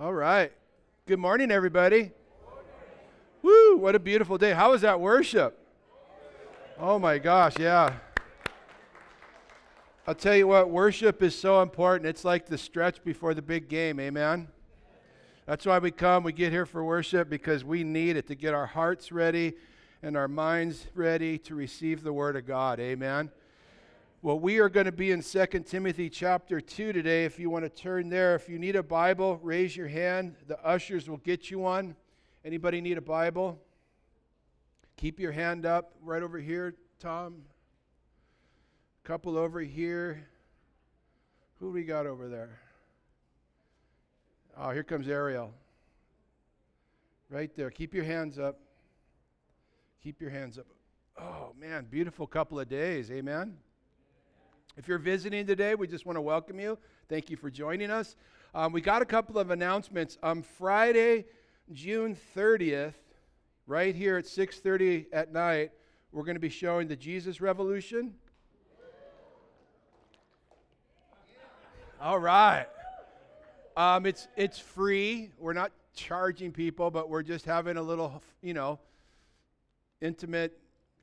All right. Good morning, everybody. Woo, what a beautiful day. How was that worship? Oh my gosh, yeah. I'll tell you what, worship is so important. It's like the stretch before the big game, amen? That's why we come. We get here for worship because we need it to get our hearts ready and our minds ready to receive the Word of God, amen? Well, we are going to be in 2 Timothy chapter 2 today. If you want to turn there, if you need a Bible, raise your hand. The ushers will get you one. Anybody need a Bible? Keep your hand up right over here, Tom. A couple over here. Who we got over there? Oh, here comes Ariel. Right there. Keep your hands up. Keep your hands up. Oh, man, beautiful couple of days. Amen. If you're visiting today, we just want to welcome you. Thank you for joining us. Um, we got a couple of announcements. On Friday, June 30th, right here at 6:30 at night, we're going to be showing the Jesus Revolution. All right. Um, it's it's free. We're not charging people, but we're just having a little, you know, intimate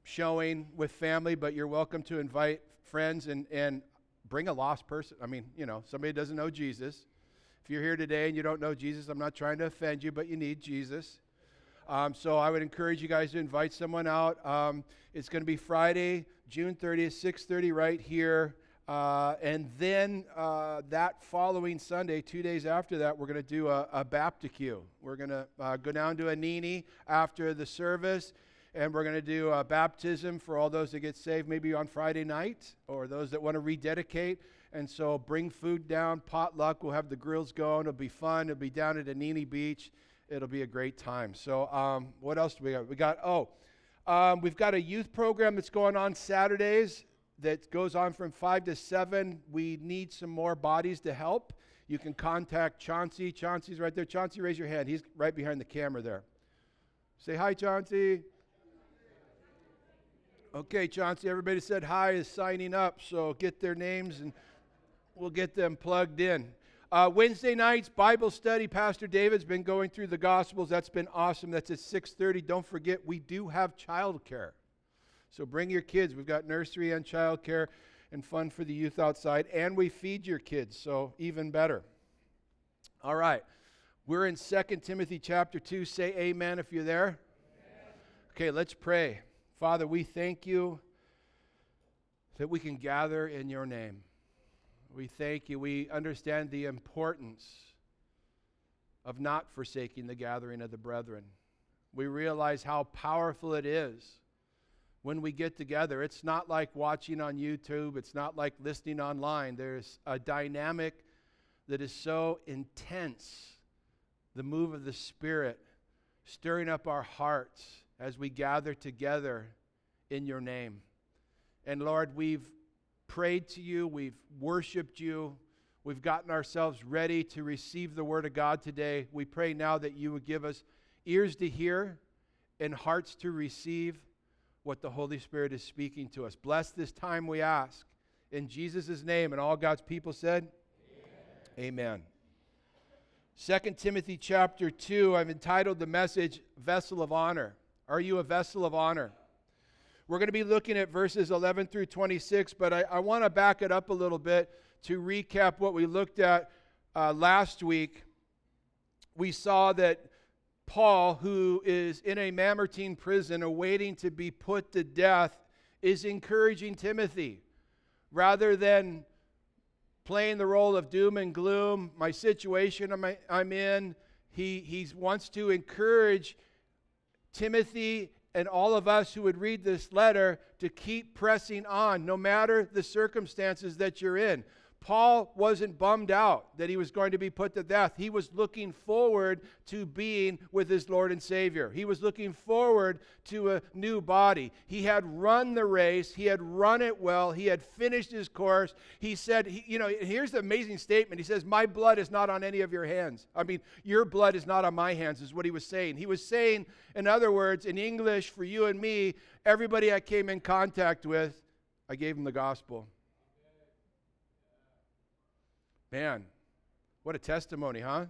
showing with family. But you're welcome to invite friends and, and bring a lost person. I mean, you know, somebody doesn't know Jesus. If you're here today and you don't know Jesus, I'm not trying to offend you, but you need Jesus. Um, so I would encourage you guys to invite someone out. Um, it's going to be Friday, June 30th, 6:30, right here. Uh, and then uh, that following Sunday, two days after that, we're going to do a, a bapticue. We're going to uh, go down to Anini after the service and we're going to do a baptism for all those that get saved maybe on Friday night or those that want to rededicate. And so bring food down, potluck. We'll have the grills going. It'll be fun. It'll be down at Anini Beach. It'll be a great time. So, um, what else do we got? We got, oh, um, we've got a youth program that's going on Saturdays that goes on from 5 to 7. We need some more bodies to help. You can contact Chauncey. Chauncey's right there. Chauncey, raise your hand. He's right behind the camera there. Say hi, Chauncey. Okay, Chauncey, everybody said hi is signing up, so get their names and we'll get them plugged in. Uh, Wednesday nights, Bible study. Pastor David's been going through the Gospels. That's been awesome. That's at 6.30. Don't forget, we do have childcare. So bring your kids. We've got nursery and childcare and fun for the youth outside. And we feed your kids, so even better. All right. We're in 2 Timothy chapter 2. Say amen if you're there. Amen. Okay, let's pray. Father, we thank you that we can gather in your name. We thank you. We understand the importance of not forsaking the gathering of the brethren. We realize how powerful it is when we get together. It's not like watching on YouTube, it's not like listening online. There's a dynamic that is so intense the move of the Spirit stirring up our hearts as we gather together in your name. And Lord, we've prayed to you, we've worshiped you, we've gotten ourselves ready to receive the word of God today. We pray now that you would give us ears to hear and hearts to receive what the Holy Spirit is speaking to us. Bless this time, we ask. In Jesus' name, and all God's people said, Amen. Amen. 2 Timothy chapter 2, I've entitled the message Vessel of Honor. Are you a vessel of honor? We're going to be looking at verses 11 through 26, but I, I want to back it up a little bit to recap what we looked at uh, last week. We saw that Paul, who is in a Mamertine prison awaiting to be put to death, is encouraging Timothy rather than playing the role of doom and gloom, my situation I'm, in. He, he wants to encourage Timothy and all of us who would read this letter to keep pressing on no matter the circumstances that you're in. Paul wasn't bummed out that he was going to be put to death. He was looking forward to being with his Lord and Savior. He was looking forward to a new body. He had run the race, he had run it well, he had finished his course. He said, he, you know, here's the amazing statement. He says, My blood is not on any of your hands. I mean, your blood is not on my hands, is what he was saying. He was saying, in other words, in English, for you and me, everybody I came in contact with, I gave him the gospel. Man, what a testimony, huh?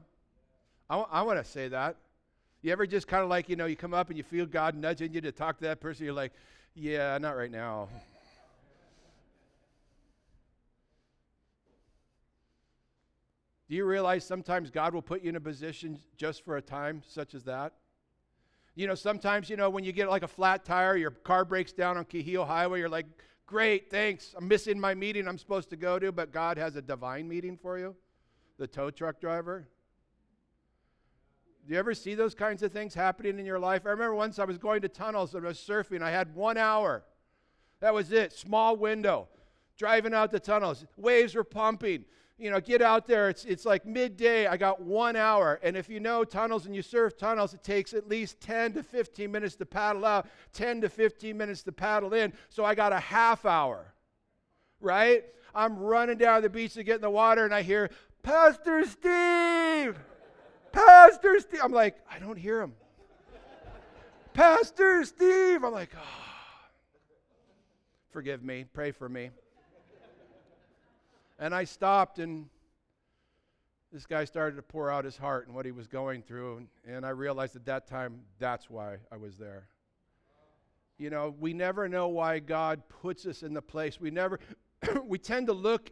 I, want to say that. You ever just kind of like, you know, you come up and you feel God nudging you to talk to that person, you're like, yeah, not right now. Do you realize sometimes God will put you in a position just for a time such as that? You know, sometimes, you know, when you get like a flat tire, your car breaks down on Kuhio Highway, you're like, great, thanks. I'm missing my meeting I'm supposed to go to, but God has a divine meeting for you, the tow truck driver. Do you ever see those kinds of things happening in your life? I remember once I was going to tunnels and I was surfing. I had one hour. That was it. Small window. Driving out the tunnels. Waves were pumping you know, get out there. It's, it's like midday. I got one hour. And if you know tunnels and you surf tunnels, it takes at least 10 to 15 minutes to paddle out, 10 to 15 minutes to paddle in. So I got a half hour, right? I'm running down the beach to get in the water and I hear, Pastor Steve! Pastor Steve! I'm like, I don't hear him. Pastor Steve! I'm like, oh. Forgive me. Pray for me. And I stopped, and this guy started to pour out his heart and what he was going through. And, and I realized at that time that's why I was there. You know, we never know why God puts us in the place. We never, we tend to look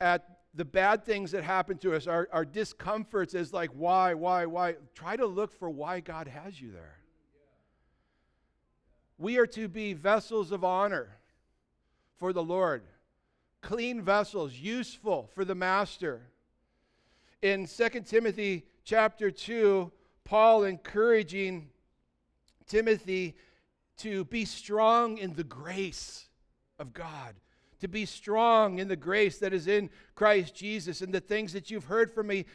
at the bad things that happen to us, our, our discomforts, as like, why, why, why. Try to look for why God has you there. We are to be vessels of honor for the Lord clean vessels, useful for the master. In 2 Timothy chapter 2, Paul encouraging Timothy to be strong in the grace of God, to be strong in the grace that is in Christ Jesus, and the things that you've heard from me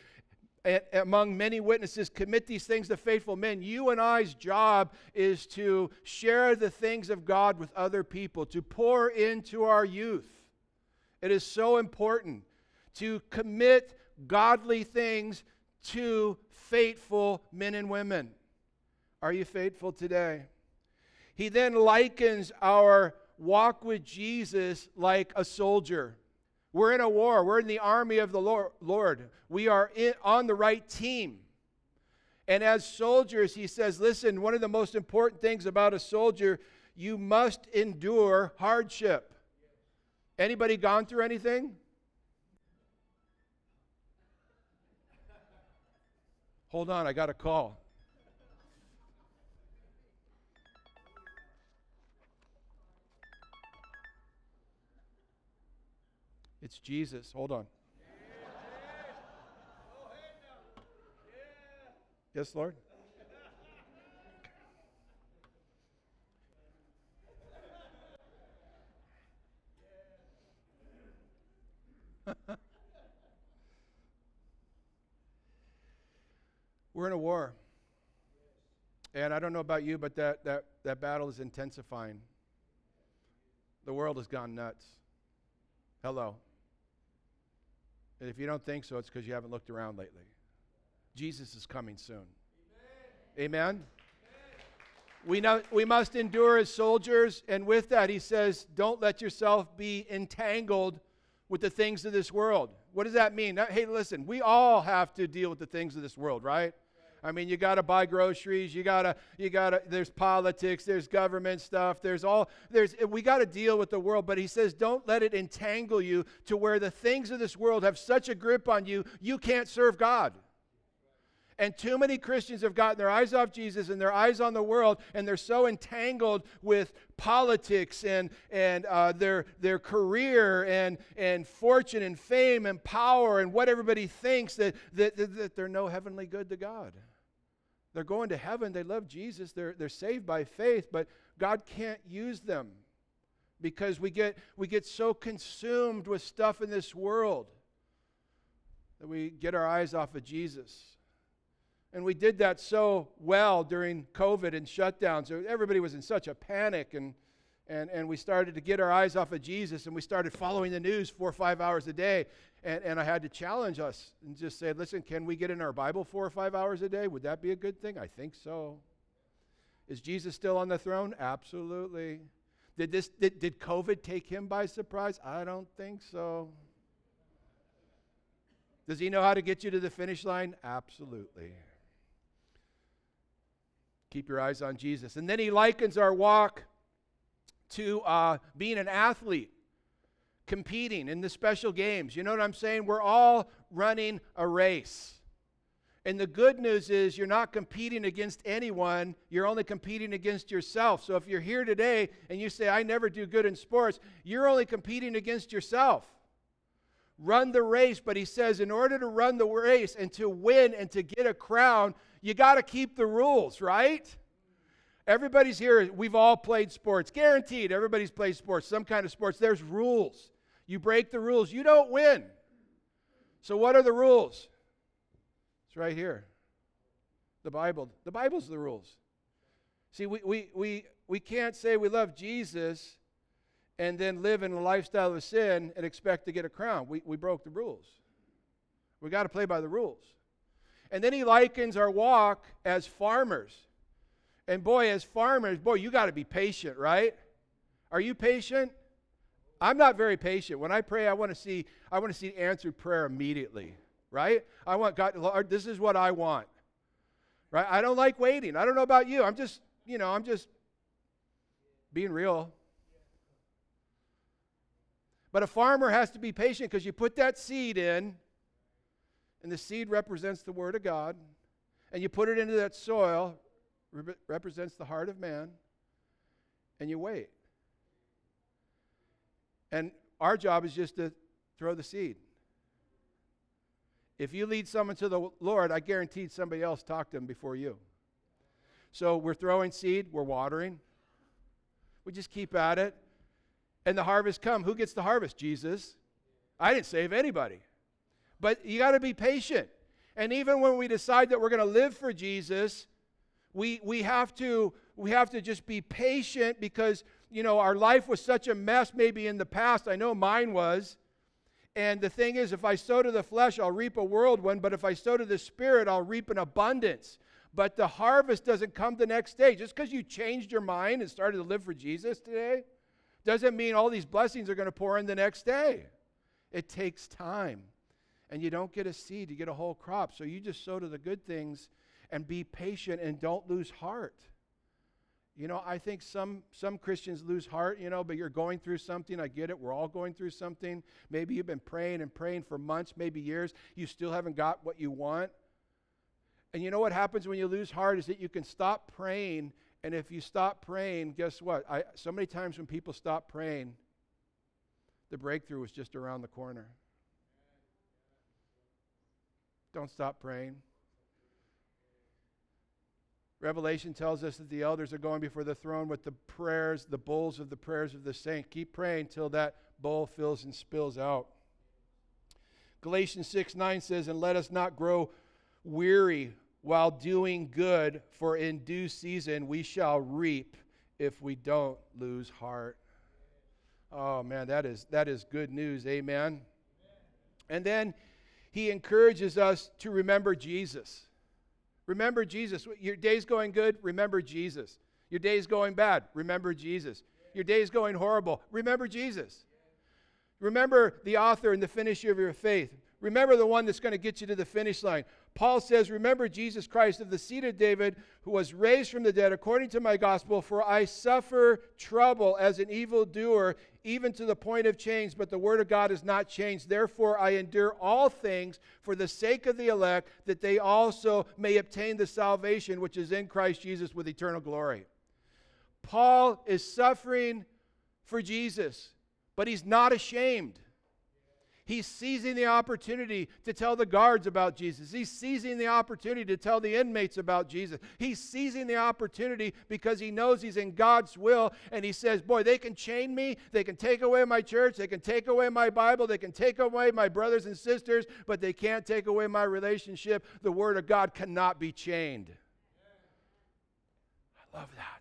among many witnesses, commit these things to faithful men. You and I's job is to share the things of God with other people, to pour into our youth. It is so important to commit godly things to faithful men and women. Are you faithful today? He then likens our walk with Jesus like a soldier. We're in a war, we're in the army of the Lord. We are in, on the right team. And as soldiers, he says, listen, one of the most important things about a soldier, you must endure hardship. Anybody gone through anything? Hold on, I got a call. It's Jesus. Hold on. Yes, Lord? We're in a war. And I don't know about you, but that, that, that battle is intensifying. The world has gone nuts. Hello. And if you don't think so, it's because you haven't looked around lately. Jesus is coming soon. Amen? Amen? We, know, we must endure as soldiers, and with that, he says, don't let yourself be entangled with the things of this world. What does that mean? Hey, listen, we all have to deal with the things of this world, right? I mean, you got to buy groceries. You got to, you got to, there's politics, there's government stuff, there's all, there's, we got to deal with the world. But he says, don't let it entangle you to where the things of this world have such a grip on you, you can't serve God. And too many Christians have gotten their eyes off Jesus and their eyes on the world, and they're so entangled with politics and, and uh, their, their career and, and fortune and fame and power and what everybody thinks that, that, that, that they're no heavenly good to God. They're going to heaven, they love Jesus, they're, they're saved by faith, but God can't use them because we get, we get so consumed with stuff in this world that we get our eyes off of Jesus. And we did that so well during COVID and shutdowns. Everybody was in such a panic, and, and, and we started to get our eyes off of Jesus, and we started following the news four or five hours a day. And, and I had to challenge us and just say, listen, can we get in our Bible four or five hours a day? Would that be a good thing? I think so. Is Jesus still on the throne? Absolutely. Did, this, did, did COVID take him by surprise? I don't think so. Does he know how to get you to the finish line? Absolutely. Keep your eyes on Jesus. And then he likens our walk to uh, being an athlete, competing in the special games. You know what I'm saying? We're all running a race. And the good news is you're not competing against anyone, you're only competing against yourself. So if you're here today and you say, I never do good in sports, you're only competing against yourself. Run the race, but he says, in order to run the race and to win and to get a crown, you got to keep the rules, right? Everybody's here, we've all played sports. Guaranteed, everybody's played sports, some kind of sports. There's rules. You break the rules, you don't win. So, what are the rules? It's right here. The Bible. The Bible's the rules. See, we, we, we, we can't say we love Jesus and then live in a lifestyle of sin and expect to get a crown. We, we broke the rules. We got to play by the rules. And then he likens our walk as farmers. And boy, as farmers, boy, you got to be patient, right? Are you patient? I'm not very patient. When I pray, I want to see I want to see answered prayer immediately right? I want God, Lord, this is what I want. Right? I don't like waiting. I don't know about you. I'm just, you know, I'm just being real. But a farmer has to be patient because you put that seed in, and the seed represents the Word of God, and you put it into that soil, represents the heart of man, and you wait. And our job is just to throw the seed. If you lead someone to the Lord, I guarantee somebody else talked to them before you. So we're throwing seed, we're watering. We just keep at it. And the harvest come. Who gets the harvest? Jesus. I didn't save anybody. But you got to be patient. And even when we decide that we're going to live for Jesus, we, we, have to, we have to just be patient because, you know, our life was such a mess maybe in the past. I know mine was. And the thing is, if I sow to the flesh, I'll reap a world whirlwind, but if I sow to the spirit, I'll reap an abundance. But the harvest doesn't come the next day. Just because you changed your mind and started to live for Jesus today doesn't mean all these blessings are going to pour in the next day. It takes time. And you don't get a seed, you get a whole crop. So you just sow to the good things and be patient and don't lose heart. You know, I think some some Christians lose heart, you know, but you're going through something. I get it. We're all going through something. Maybe you've been praying and praying for months, maybe years. You still haven't got what you want. And you know what happens when you lose heart is that you can stop praying, and if you stop praying, guess what? I, so many times when people stop praying, the breakthrough was just around the corner. Don't stop praying. Revelation tells us that the elders are going before the throne with the prayers, the bowls of the prayers of the saint. Keep praying till that bowl fills and spills out. Galatians 6 9 says, And let us not grow weary while doing good, for in due season we shall reap if we don't lose heart. Oh man, that is that is good news. Amen. And then he encourages us to remember Jesus. Remember Jesus. Your day's going good, remember Jesus. Your day's going bad, remember Jesus. Your day's going horrible, remember Jesus. Remember the author and the finisher of your faith. Remember the one that's going to get you to the finish line. Paul says, Remember Jesus Christ of the seed of David, who was raised from the dead according to my gospel, for I suffer trouble as an evildoer, even to the point of change, but the word of God is not changed. Therefore, I endure all things for the sake of the elect, that they also may obtain the salvation which is in Christ Jesus with eternal glory. Paul is suffering for Jesus, but he's not ashamed. He's seizing the opportunity to tell the guards about Jesus. He's seizing the opportunity to tell the inmates about Jesus. He's seizing the opportunity because he knows he's in God's will. And he says, Boy, they can chain me. They can take away my church. They can take away my Bible. They can take away my brothers and sisters, but they can't take away my relationship. The Word of God cannot be chained. I love that.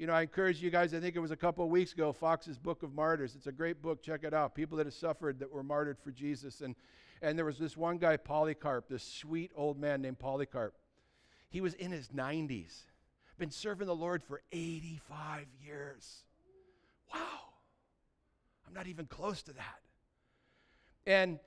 You know, I encourage you guys, I think it was a couple of weeks ago, Foxe's Book of Martyrs. It's a great book. Check it out. People that have suffered that were martyred for Jesus. And, and there was this one guy, Polycarp, this sweet old man named Polycarp. He was in his 90s, been serving the Lord for 85 years. Wow. I'm not even close to that. And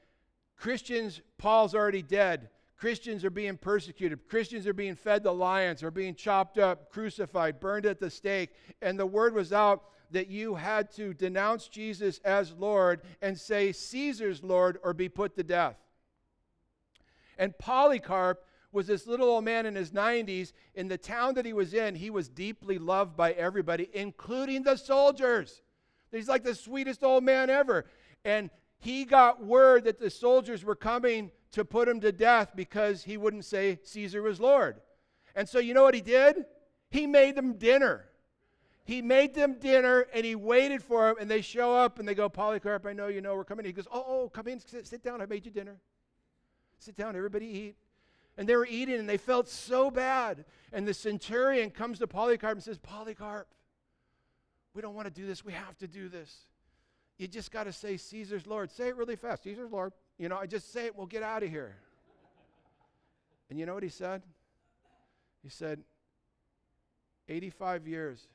Christians, Paul's already dead. Christians are being persecuted. Christians are being fed to lions, are being chopped up, crucified, burned at the stake. And the word was out that you had to denounce Jesus as Lord and say Caesar's Lord or be put to death. And Polycarp was this little old man in his 90s. In the town that he was in, he was deeply loved by everybody, including the soldiers. He's like the sweetest old man ever. And he got word that the soldiers were coming to put him to death because he wouldn't say Caesar was Lord. And so, you know what he did? He made them dinner. He made them dinner and he waited for them, and they show up and they go, Polycarp, I know you know we're coming. He goes, Oh, oh, come in, sit, sit down. I made you dinner. Sit down, everybody eat. And they were eating and they felt so bad. And the centurion comes to Polycarp and says, Polycarp, we don't want to do this. We have to do this. You just got to say Caesar's Lord. Say it really fast. Caesar's Lord. You know, I just say it, we'll get out of here. And you know what he said? He said, 85 years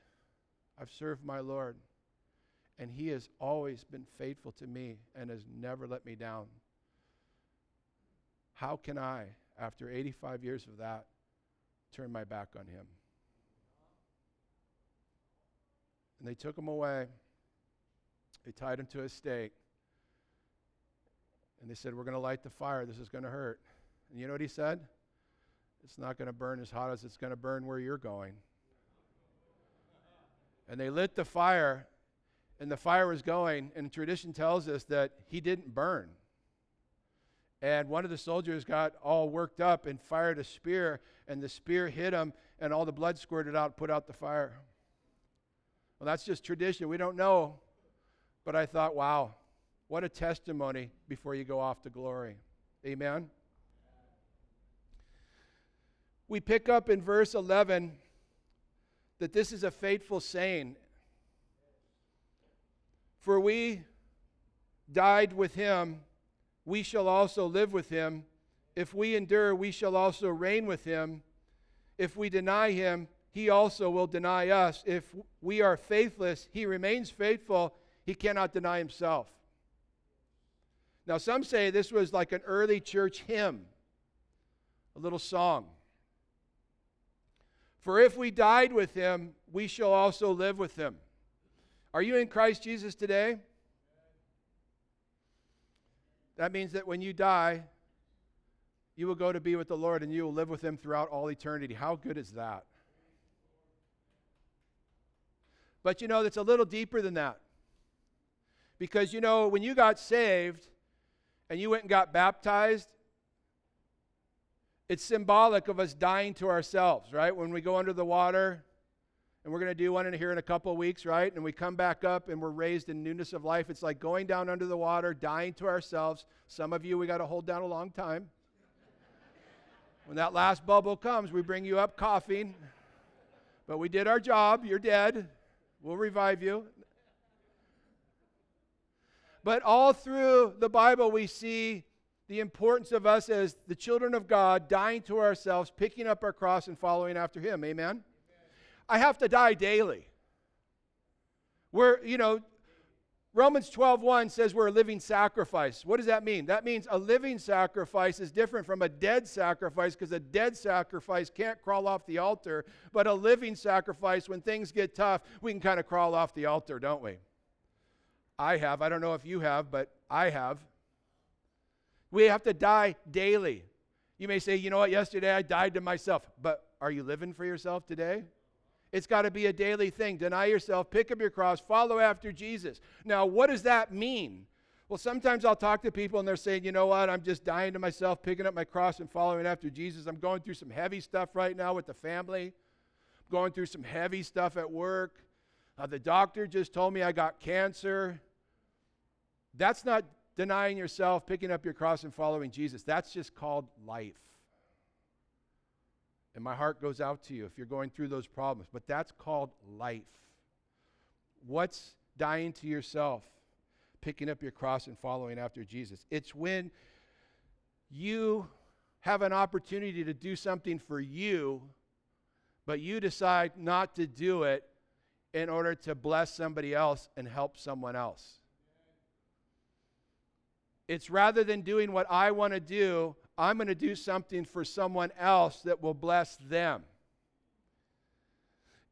I've served my Lord, and he has always been faithful to me and has never let me down. How can I, after 85 years of that, turn my back on him? And they took him away. They tied him to a stake. And they said, We're going to light the fire. This is going to hurt. And you know what he said? It's not going to burn as hot as it's going to burn where you're going. And they lit the fire, and the fire was going. And tradition tells us that he didn't burn. And one of the soldiers got all worked up and fired a spear, and the spear hit him, and all the blood squirted out, put out the fire. Well, that's just tradition. We don't know. But I thought, wow, what a testimony before you go off to glory. Amen. We pick up in verse 11 that this is a faithful saying. For we died with him, we shall also live with him. If we endure, we shall also reign with him. If we deny him, he also will deny us. If we are faithless, he remains faithful. He cannot deny himself. Now, some say this was like an early church hymn, a little song. For if we died with him, we shall also live with him. Are you in Christ Jesus today? That means that when you die, you will go to be with the Lord and you will live with him throughout all eternity. How good is that? But you know, it's a little deeper than that. Because you know, when you got saved and you went and got baptized, it's symbolic of us dying to ourselves, right? When we go under the water, and we're going to do one in here in a couple of weeks, right? And we come back up and we're raised in newness of life. It's like going down under the water, dying to ourselves. Some of you, we got to hold down a long time. when that last bubble comes, we bring you up coughing. But we did our job. You're dead. We'll revive you. But all through the Bible, we see the importance of us as the children of God dying to ourselves, picking up our cross, and following after Him. Amen? Amen. I have to die daily. We're, you know, Romans 12:1 says we're a living sacrifice. What does that mean? That means a living sacrifice is different from a dead sacrifice because a dead sacrifice can't crawl off the altar, but a living sacrifice when things get tough, we can kind of crawl off the altar, don't we? I have. I don't know if you have, but I have. We have to die daily. You may say, you know what, yesterday I died to myself, but are you living for yourself today? It's got to be a daily thing. Deny yourself, pick up your cross, follow after Jesus. Now, what does that mean? Well, sometimes I'll talk to people and they're saying, you know what, I'm just dying to myself, picking up my cross and following after Jesus. I'm going through some heavy stuff right now with the family, I'm going through some heavy stuff at work. Uh, the doctor just told me I got cancer. That's not denying yourself, picking up your cross, and following Jesus. That's just called life. And my heart goes out to you if you're going through those problems. But that's called life. What's dying to yourself, picking up your cross, and following after Jesus? It's when you have an opportunity to do something for you, but you decide not to do it in order to bless somebody else and help someone else. It's rather than doing what I want to do, I'm going to do something for someone else that will bless them.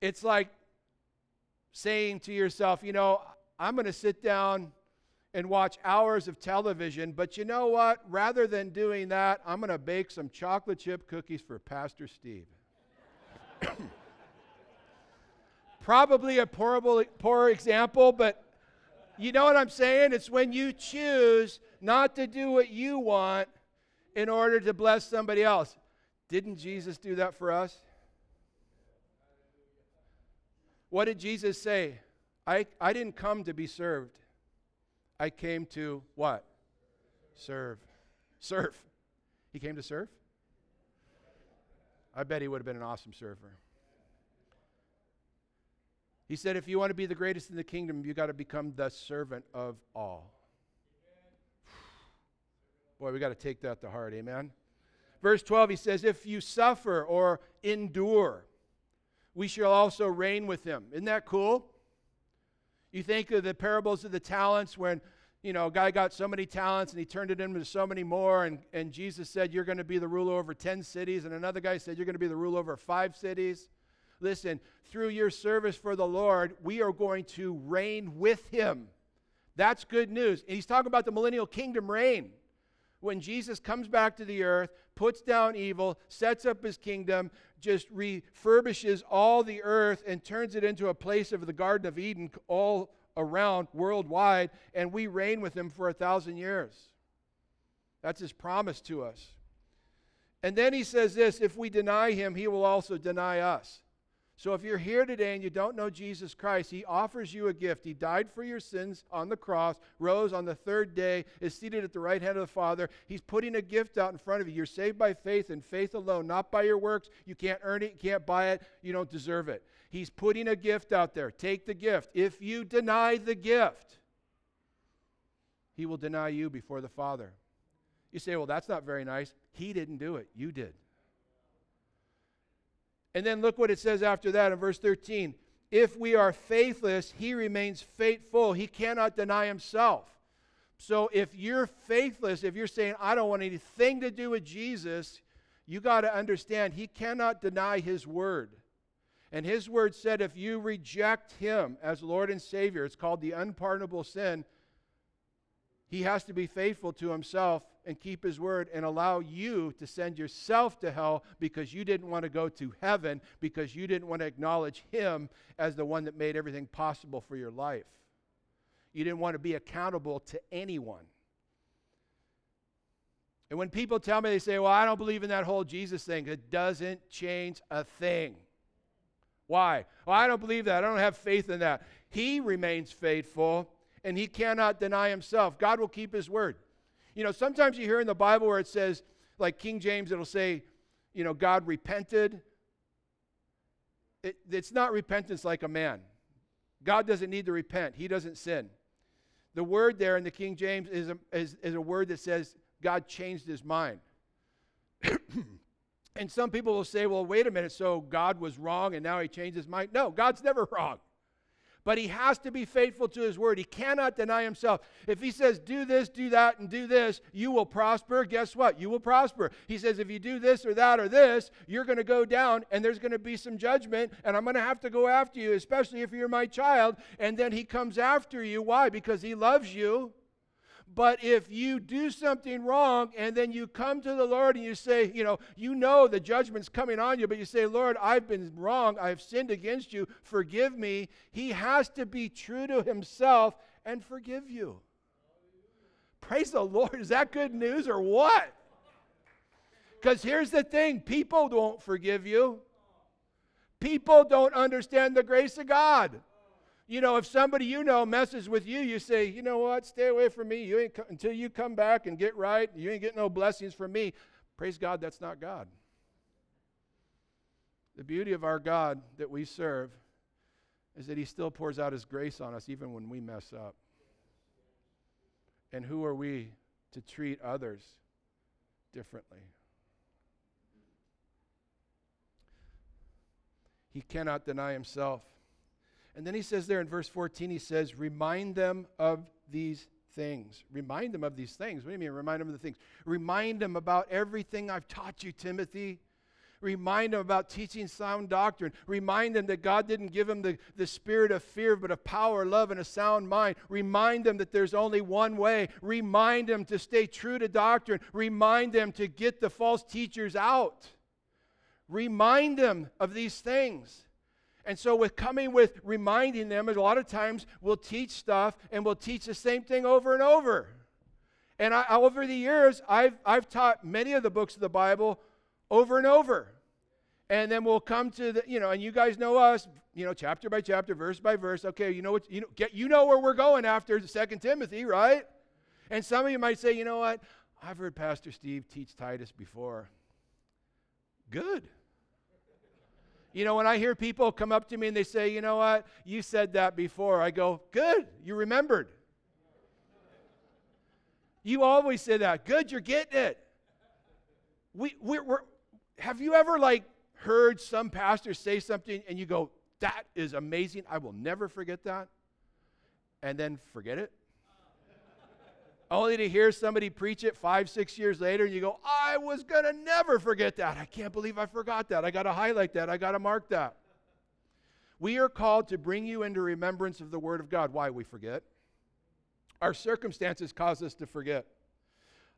It's like saying to yourself, you know, I'm going to sit down and watch hours of television, but you know what? Rather than doing that, I'm going to bake some chocolate chip cookies for Pastor Steve. Probably a poor, poor example, but you know what I'm saying? It's when you choose not to do what you want in order to bless somebody else. Didn't Jesus do that for us? What did Jesus say? I, I didn't come to be served. I came to what? Serve. Serve. He came to serve? I bet he would have been an awesome server. He said, if you want to be the greatest in the kingdom, you got to become the servant of all. Boy, we got to take that to heart. Amen. Verse 12, he says, If you suffer or endure, we shall also reign with him. Isn't that cool? You think of the parables of the talents when, you know, a guy got so many talents and he turned it into so many more, and, and Jesus said, You're going to be the ruler over 10 cities, and another guy said, You're going to be the ruler over five cities. Listen, through your service for the Lord, we are going to reign with him. That's good news. And he's talking about the millennial kingdom reign when Jesus comes back to the earth, puts down evil, sets up his kingdom, just refurbishes all the earth and turns it into a place of the Garden of Eden all around worldwide, and we reign with him for a thousand years. That's his promise to us. And then he says this if we deny him, he will also deny us. So if you're here today and you don't know Jesus Christ, He offers you a gift. He died for your sins on the cross, rose on the third day, is seated at the right hand of the Father. He's putting a gift out in front of you. You're saved by faith and faith alone, not by your works. You can't earn it, you can't buy it, you don't deserve it. He's putting a gift out there. Take the gift. If you deny the gift, He will deny you before the Father. You say, well, that's not very nice. He didn't do it, you did. And then look what it says after that in verse 13. If we are faithless, he remains faithful. He cannot deny himself. So if you're faithless, if you're saying, I don't want anything to do with Jesus, you got to understand he cannot deny his word. And his word said, if you reject him as Lord and Savior, it's called the unpardonable sin, he has to be faithful to himself and keep his word and allow you to send yourself to hell because you didn't want to go to heaven because you didn't want to acknowledge him as the one that made everything possible for your life. You didn't want to be accountable to anyone. And when people tell me, they say, Well, I don't believe in that whole Jesus thing, it doesn't change a thing. Why? Well, I don't believe that. I don't have faith in that. He remains faithful and he cannot deny himself. God will keep his word. You know, sometimes you hear in the Bible where it says, like King James, it'll say, you know, God repented. It, it's not repentance like a man. God doesn't need to repent, he doesn't sin. The word there in the King James is a, is, is a word that says God changed his mind. and some people will say, well, wait a minute, so God was wrong and now he changed his mind. No, God's never wrong but he has to be faithful to his word. He cannot deny himself. If he says, do this, do that, and do this, you will prosper, guess what? You will prosper. He says, if you do this or that or this, you're going to go down and there's going to be some judgment, and I'm going to have to go after you, especially if you're my child. And then he comes after you. Why? Because he loves you. But if you do something wrong and then you come to the Lord and you say, you know, you know the judgment's coming on you, but you say, Lord, I've been wrong. I've sinned against you. Forgive me. He has to be true to himself and forgive you. Praise the Lord. Is that good news or what? Because here's the thing people don't forgive you, people don't understand the grace of God. You know, if somebody you know messes with you, you say, you know what, stay away from me. You ain't co- until you come back and get right. You ain't getting no blessings from me. Praise God, that's not God. The beauty of our God that we serve is that He still pours out His grace on us even when we mess up. And who are we to treat others differently? He cannot deny Himself. And then he says there in verse 14, he says, Remind them of these things. Remind them of these things. What do you mean, remind them of the things? Remind them about everything I've taught you, Timothy. Remind them about teaching sound doctrine. Remind them that God didn't give them the, the spirit of fear, but of power, love, and a sound mind. Remind them that there's only one way. Remind them to stay true to doctrine. Remind them to get the false teachers out. Remind them of these things. And so, with coming with reminding them, a lot of times we'll teach stuff and we'll teach the same thing over and over. And I, over the years, I've, I've taught many of the books of the Bible over and over. And then we'll come to the, you know, and you guys know us, you know, chapter by chapter, verse by verse. Okay, you know what, you know, get, you know where we're going after Second Timothy, right? And some of you might say, you know what, I've heard Pastor Steve teach Titus before. Good. You know, when I hear people come up to me and they say, you know what, you said that before, I go, good, you remembered. You always say that. Good, you're getting it. We, we're, we're, have you ever like heard some pastor say something and you go, that is amazing. I will never forget that. And then forget it? Only to hear somebody preach it five, six years later, and you go, I was going to never forget that. I can't believe I forgot that. I got to highlight that. I got to mark that. We are called to bring you into remembrance of the Word of God. Why we forget? Our circumstances cause us to forget.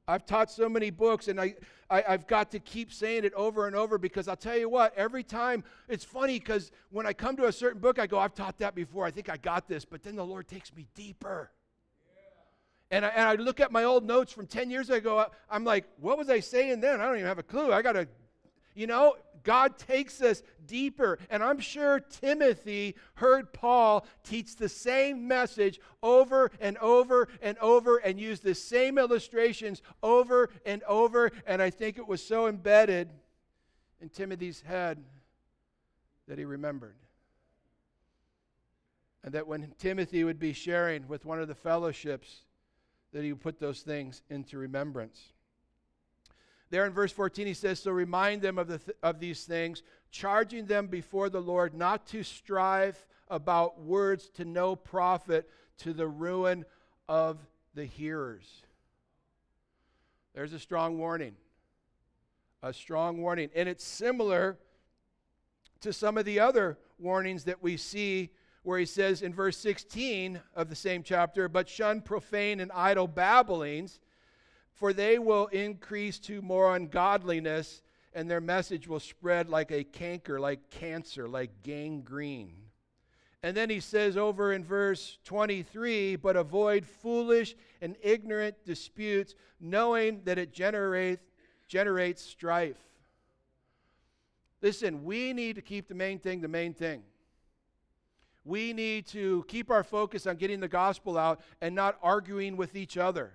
I've taught so many books, and I, I, have got to keep saying it over and over because I'll tell you what, every time it's funny because when I come to a certain book, I go, I've taught that before. I think I got this. But then the Lord takes me deeper. And I, and I look at my old notes from 10 years ago. I'm like, what was I saying then? I don't even have a clue. I got to, you know, God takes us deeper. And I'm sure Timothy heard Paul teach the same message over and over and over and use the same illustrations over and over. And I think it was so embedded in Timothy's head that he remembered. And that when Timothy would be sharing with one of the fellowships, that he would put those things into remembrance. There in verse 14, he says, So remind them of, the th- of these things, charging them before the Lord not to strive about words to no profit to the ruin of the hearers. There's a strong warning. A strong warning. And it's similar to some of the other warnings that we see where he says in verse 16 of the same chapter, But shun profane and idle babblings, for they will increase to more ungodliness, and their message will spread like a canker, like cancer, like gangrene. And then he says over in verse 23 But avoid foolish and ignorant disputes, knowing that it generate, generates strife. Listen, we need to keep the main thing the main thing we need to keep our focus on getting the gospel out and not arguing with each other,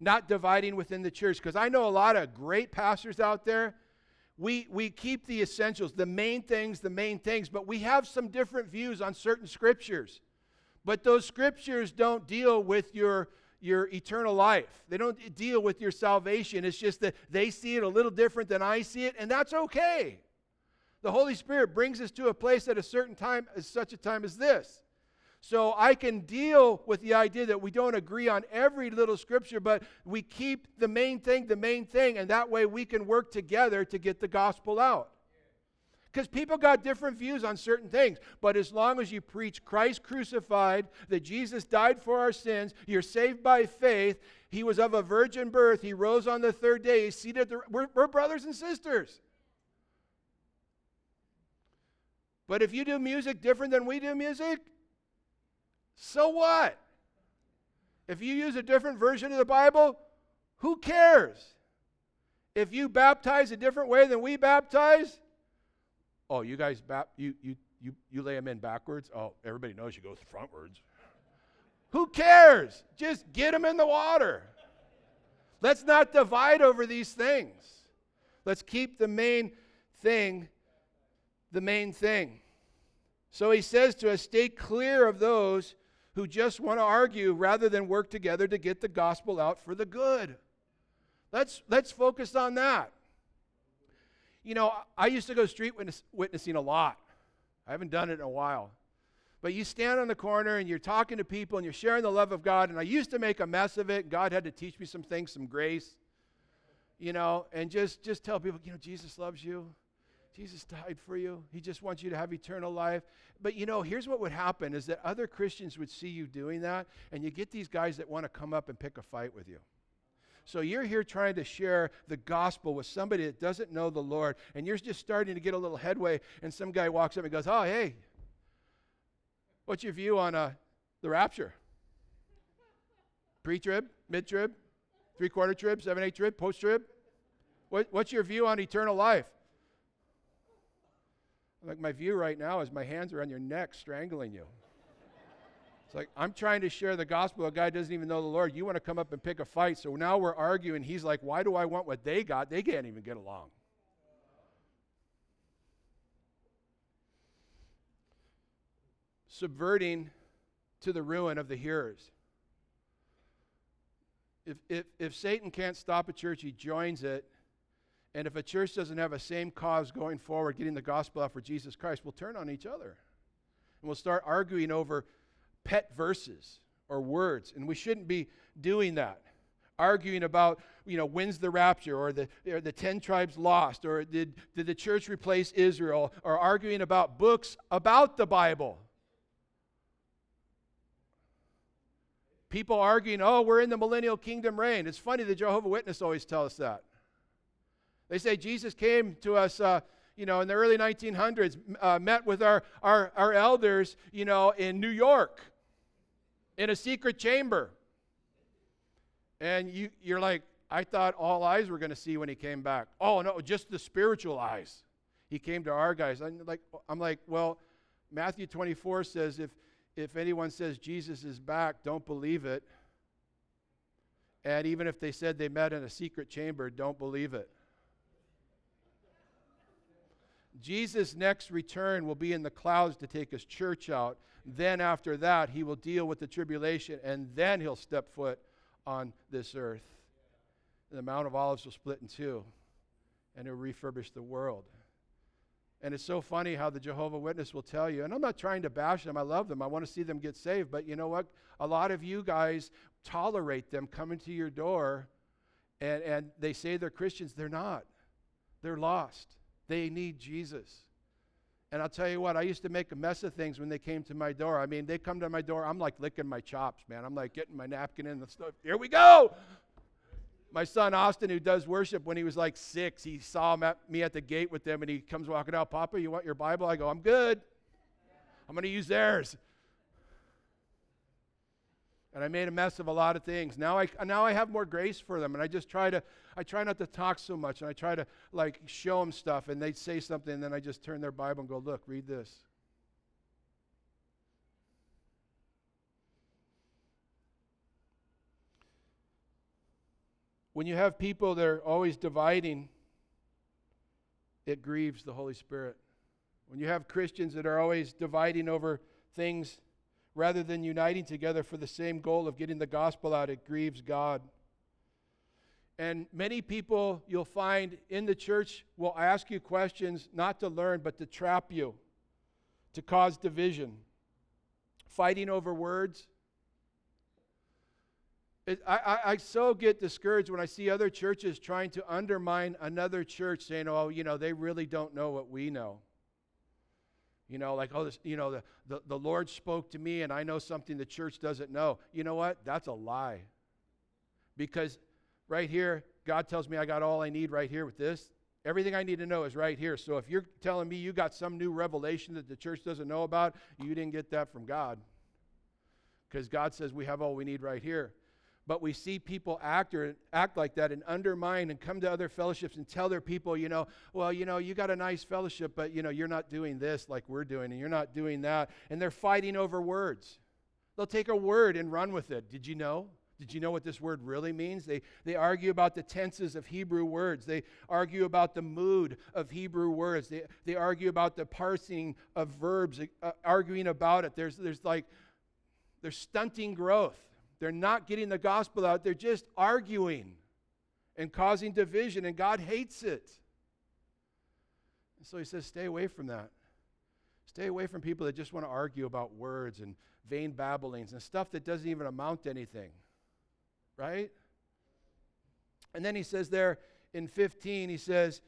not dividing within the church. Because I know a lot of great pastors out there. We, we keep the essentials, the main things, the main things, but we have some different views on certain scriptures. But those scriptures don't deal with your, your eternal life. They don't deal with your salvation. It's just that they see it a little different than I see it, and that's okay. The Holy Spirit brings us to a place at a certain time, as such a time as this. So I can deal with the idea that we don't agree on every little scripture, but we keep the main thing the main thing, and that way we can work together to get the gospel out. Because people got different views on certain things. But as long as you preach Christ crucified, that Jesus died for our sins, you're saved by faith, he was of a virgin birth, he rose on the third day, he's seated, the, we're, we're brothers and sisters. But if you do music different than we do music, so what? If you use a different version of the Bible, who cares? If you baptize a different way than we baptize, oh, you guys, bap- you, you, you, you lay them in backwards? Oh, everybody knows you go frontwards. Who cares? Just get them in the water. Let's not divide over these things. Let's keep the main thing the main thing. So he says to us stay clear of those who just want to argue rather than work together to get the gospel out for the good. Let's, let's focus on that. You know, I used to go street witness, witnessing a lot. I haven't done it in a while. But you stand on the corner and you're talking to people and you're sharing the love of God. And I used to make a mess of it. God had to teach me some things, some grace, you know, and just, just tell people, you know, Jesus loves you. Jesus died for you. He just wants you to have eternal life. But you know, here's what would happen is that other Christians would see you doing that, and you get these guys that want to come up and pick a fight with you. So you're here trying to share the gospel with somebody that doesn't know the Lord, and you're just starting to get a little headway, and some guy walks up and goes, Oh, hey, what's your view on uh, the rapture? Pre trib, mid trib, three quarter trib, seven, eight trib, post trib? What, what's your view on eternal life? Like my view right now is my hands are on your neck strangling you. It's like, I'm trying to share the gospel. A guy doesn't even know the Lord. You want to come up and pick a fight. So now we're arguing. He's like, Why do I want what they got? They can't even get along. Subverting to the ruin of the hearers. If, if, if Satan can't stop a church, he joins it. And if a church doesn't have a same cause going forward, getting the gospel out for Jesus Christ, we'll turn on each other. And we'll start arguing over pet verses or words, and we shouldn't be doing that. Arguing about, you know, when's the rapture, or the, or the 10 tribes lost, or did, did the church replace Israel, or arguing about books about the Bible. People arguing, oh, we're in the millennial kingdom reign. It's funny, the Jehovah Witness always tell us that. They say Jesus came to us, uh, you know, in the early 1900s, uh, met with our, our, our elders, you know, in New York in a secret chamber. And you, you're like, I thought all eyes were going to see when he came back. Oh, no, just the spiritual eyes. He came to our guys. I'm like, I'm like well, Matthew 24 says if, if anyone says Jesus is back, don't believe it. And even if they said they met in a secret chamber, don't believe it. Jesus' next return will be in the clouds to take his church out. Then, after that, he will deal with the tribulation, and then he'll step foot on this earth. And the Mount of Olives will split in two, and he'll refurbish the world. And it's so funny how the Jehovah Witness will tell you, and I'm not trying to bash them, I love them, I want to see them get saved, but you know what? A lot of you guys tolerate them coming to your door, and, and they say they're Christians. They're not, they're lost. They need Jesus. And I'll tell you what, I used to make a mess of things when they came to my door. I mean, they come to my door, I'm like licking my chops, man. I'm like getting my napkin in the stuff. Here we go. My son Austin, who does worship, when he was like six, he saw me at the gate with them and he comes walking out, Papa, you want your Bible? I go, I'm good. I'm going to use theirs and I made a mess of a lot of things. Now I now I have more grace for them, and I just try to I try not to talk so much, and I try to like show them stuff, and they say something, and then I just turn their Bible and go, "Look, read this." When you have people that are always dividing, it grieves the Holy Spirit. When you have Christians that are always dividing over things rather than uniting together for the same goal of getting the gospel out, it grieves God. And many people you'll find in the church will ask you questions not to learn, but to trap you, to cause division, fighting over words. It, I, I, I, so get discouraged when I see other churches trying to undermine another church, saying, oh, you know, they really don't know what we know. You know, like, oh, this, you know, the, the, the Lord spoke to me and I know something the church doesn't know. You know what? That's a lie. Because right here, God tells me I got all I need right here with this. Everything I need to know is right here. So if you're telling me you got some new revelation that the church doesn't know about, you didn't get that from God. Because God says we have all we need right here. But we see people act or act like that and undermine and come to other fellowships and tell their people, you know, well, you know, you got a nice fellowship, but you know, you're not doing this like we're doing, and you're not doing that. And they're fighting over words. They'll take a word and run with it. Did you know? Did you know what this word really means? They, they argue about the tenses of Hebrew words. They argue about the mood of Hebrew words. They, they argue about the parsing of verbs, uh, arguing about it. There's, there's like, they're stunting growth. They're not getting the gospel out, they're just arguing and causing division, and God hates it. And so he says, stay away from that. Stay away from people that just want to argue about words and vain babblings and stuff that doesn't even amount to anything. Right? And then he says there in 15, he says,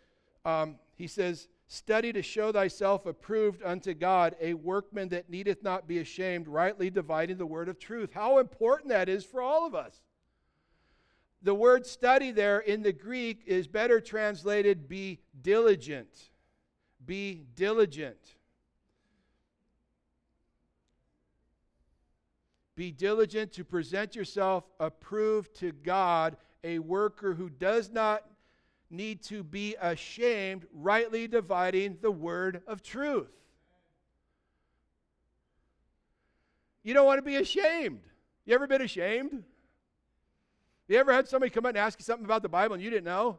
um, he says, Study to show thyself approved unto God, a workman that needeth not be ashamed, rightly dividing the word of truth. How important that is for all of us. The word study there in the Greek is better translated be diligent. Be diligent. Be diligent to present yourself approved to God, a worker who does not need to be ashamed, rightly dividing the word of truth. You don't want to be ashamed. You ever been ashamed? You ever had somebody come up and ask you something about the Bible and you didn't know?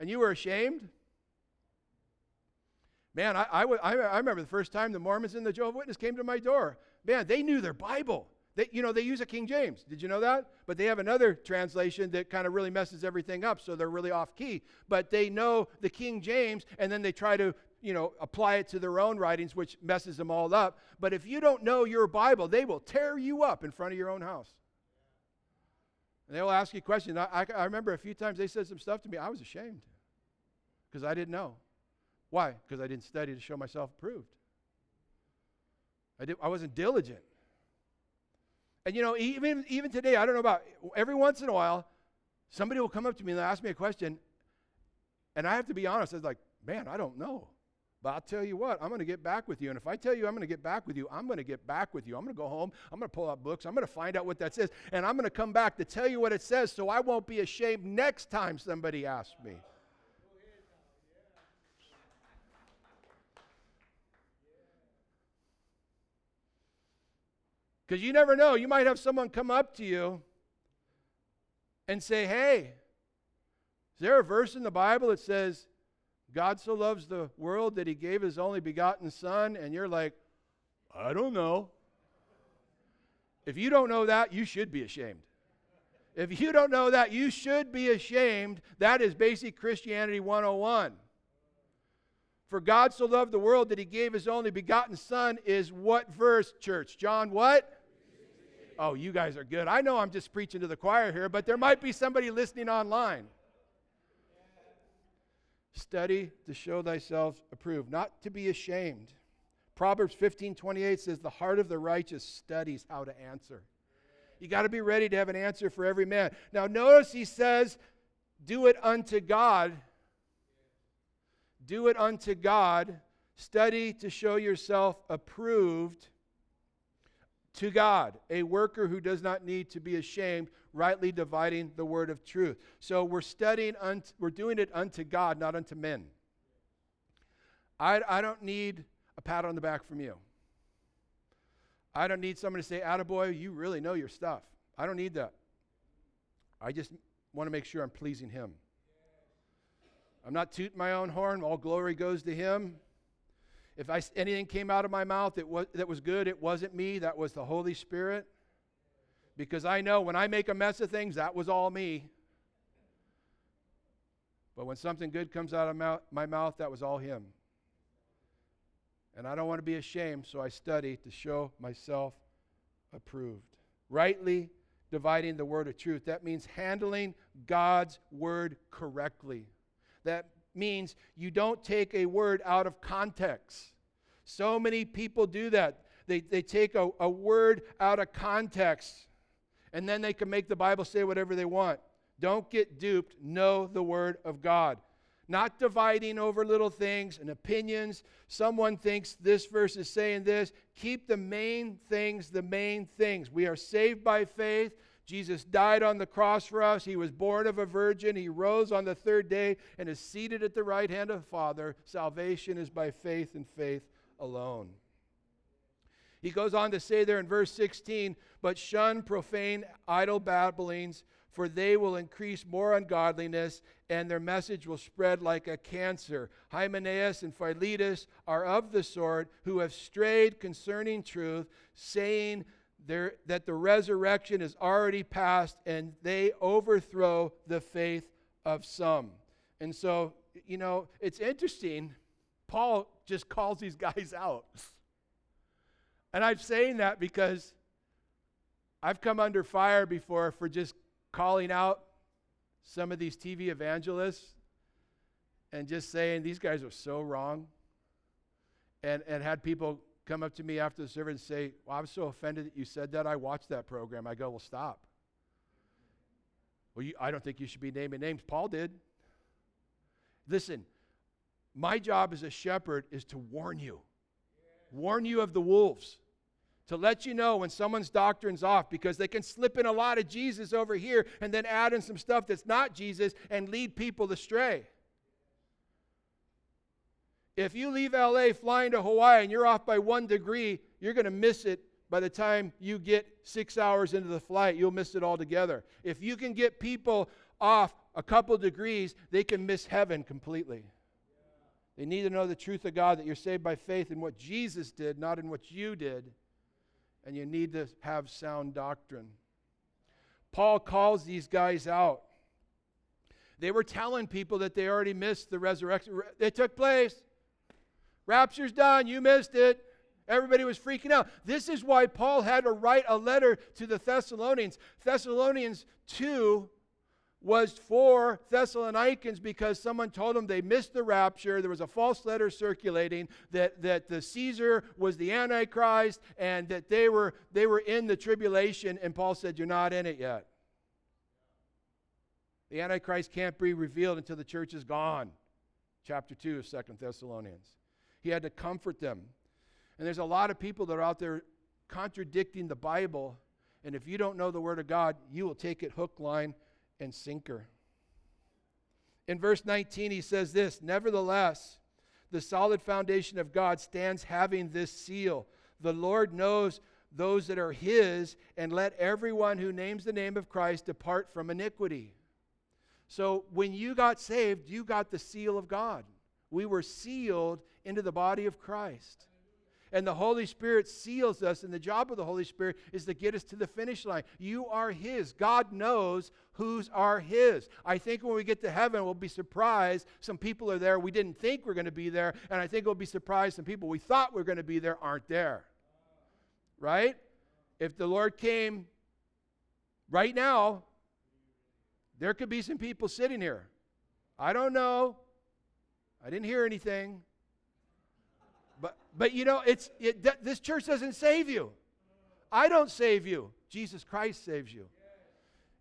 And you were ashamed? Man, I, I, I remember the first time the Mormons and the Jehovah's Witnesses came to my door. Man, they knew their Bible. They, you know, they use a King James. Did you know that? But they have another translation that kind of really messes everything up, so they're really off key. But they know the King James, and then they try to, you know, apply it to their own writings, which messes them all up. But if you don't know your Bible, they will tear you up in front of your own house. And they'll ask you questions. I, I, I remember a few times they said some stuff to me. I was ashamed because I didn't know. Why? Because I didn't study to show myself approved. I, did, I wasn't diligent. And you know, even, even today, I don't know about every once in a while, somebody will come up to me and ask me a question, and I have to be honest. I was like, man, I don't know. But I'll tell you what, I'm going to get back with you. And if I tell you I'm going to get back with you, I'm going to get back with you. I'm going to go home. I'm going to pull out books. I'm going to find out what that says. And I'm going to come back to tell you what it says so I won't be ashamed next time somebody asks me. Because you never know. You might have someone come up to you and say, Hey, is there a verse in the Bible that says, God so loves the world that he gave his only begotten Son? And you're like, I don't know. If you don't know that, you should be ashamed. If you don't know that, you should be ashamed. That is basic Christianity 101. For God so loved the world that he gave his only begotten Son is what verse, church? John, what? Oh, you guys are good. I know I'm just preaching to the choir here, but there might be somebody listening online. Study to show thyself approved, not to be ashamed. Proverbs 15 28 says, The heart of the righteous studies how to answer. You got to be ready to have an answer for every man. Now, notice he says, Do it unto God. Do it unto God. Study to show yourself approved to God, a worker who does not need to be ashamed, rightly dividing the word of truth. So we're studying, we're doing it unto God, not unto men. I, I don't need a pat on the back from you. I don't need someone to say, Attaboy, you really know your stuff. I don't need that. I just want to make sure I'm pleasing Him. I'm not tooting my own horn. All glory goes to Him. If I, anything came out of my mouth that was, that was good, it wasn't me, that was the Holy Spirit. Because I know when I make a mess of things, that was all me. But when something good comes out of my mouth, that was all Him. And I don't want to be ashamed, so I study to show myself approved. Rightly dividing the word of truth. That means handling God's word correctly. That means you don't take a word out of context. So many people do that. They, they take a, a word out of context and then they can make the Bible say whatever they want. Don't get duped. Know the Word of God. Not dividing over little things and opinions. Someone thinks this verse is saying this. Keep the main things the main things. We are saved by faith. Jesus died on the cross for us. He was born of a virgin. He rose on the third day and is seated at the right hand of the Father. Salvation is by faith and faith alone. He goes on to say there in verse 16, but shun profane idle babblings, for they will increase more ungodliness, and their message will spread like a cancer. Hymenaeus and Philetus are of the sort who have strayed concerning truth, saying that the resurrection is already past and they overthrow the faith of some. And so, you know, it's interesting. Paul just calls these guys out. And I'm saying that because I've come under fire before for just calling out some of these TV evangelists and just saying these guys are so wrong. And, and had people come up to me after the service and say, Well, I'm so offended that you said that. I watched that program. I go, Well, stop. Well, you, I don't think you should be naming names. Paul did. Listen, my job as a shepherd is to warn you, warn you of the wolves, to let you know when someone's doctrine's off because they can slip in a lot of Jesus over here and then add in some stuff that's not Jesus and lead people astray. If you leave LA flying to Hawaii and you're off by one degree, you're going to miss it by the time you get six hours into the flight. You'll miss it altogether. If you can get people off a couple degrees, they can miss heaven completely. They need to know the truth of God that you're saved by faith in what Jesus did, not in what you did. And you need to have sound doctrine. Paul calls these guys out. They were telling people that they already missed the resurrection. It took place. Rapture's done. You missed it. Everybody was freaking out. This is why Paul had to write a letter to the Thessalonians. Thessalonians 2 was for Thessalonians because someone told them they missed the rapture. There was a false letter circulating that, that the Caesar was the Antichrist and that they were, they were in the tribulation. And Paul said, You're not in it yet. The Antichrist can't be revealed until the church is gone. Chapter 2 of Second Thessalonians. He had to comfort them. And there's a lot of people that are out there contradicting the Bible. And if you don't know the Word of God, you will take it hook, line, and sinker. In verse 19, he says this Nevertheless, the solid foundation of God stands having this seal. The Lord knows those that are his, and let everyone who names the name of Christ depart from iniquity. So when you got saved, you got the seal of God. We were sealed into the body of Christ. And the Holy Spirit seals us, and the job of the Holy Spirit is to get us to the finish line. You are His. God knows whose are His. I think when we get to heaven, we'll be surprised. Some people are there we didn't think were going to be there, and I think we'll be surprised some people we thought we were going to be there aren't there. Right? If the Lord came right now, there could be some people sitting here. I don't know. I didn't hear anything. But, but you know, it's, it, th- this church doesn't save you. I don't save you. Jesus Christ saves you.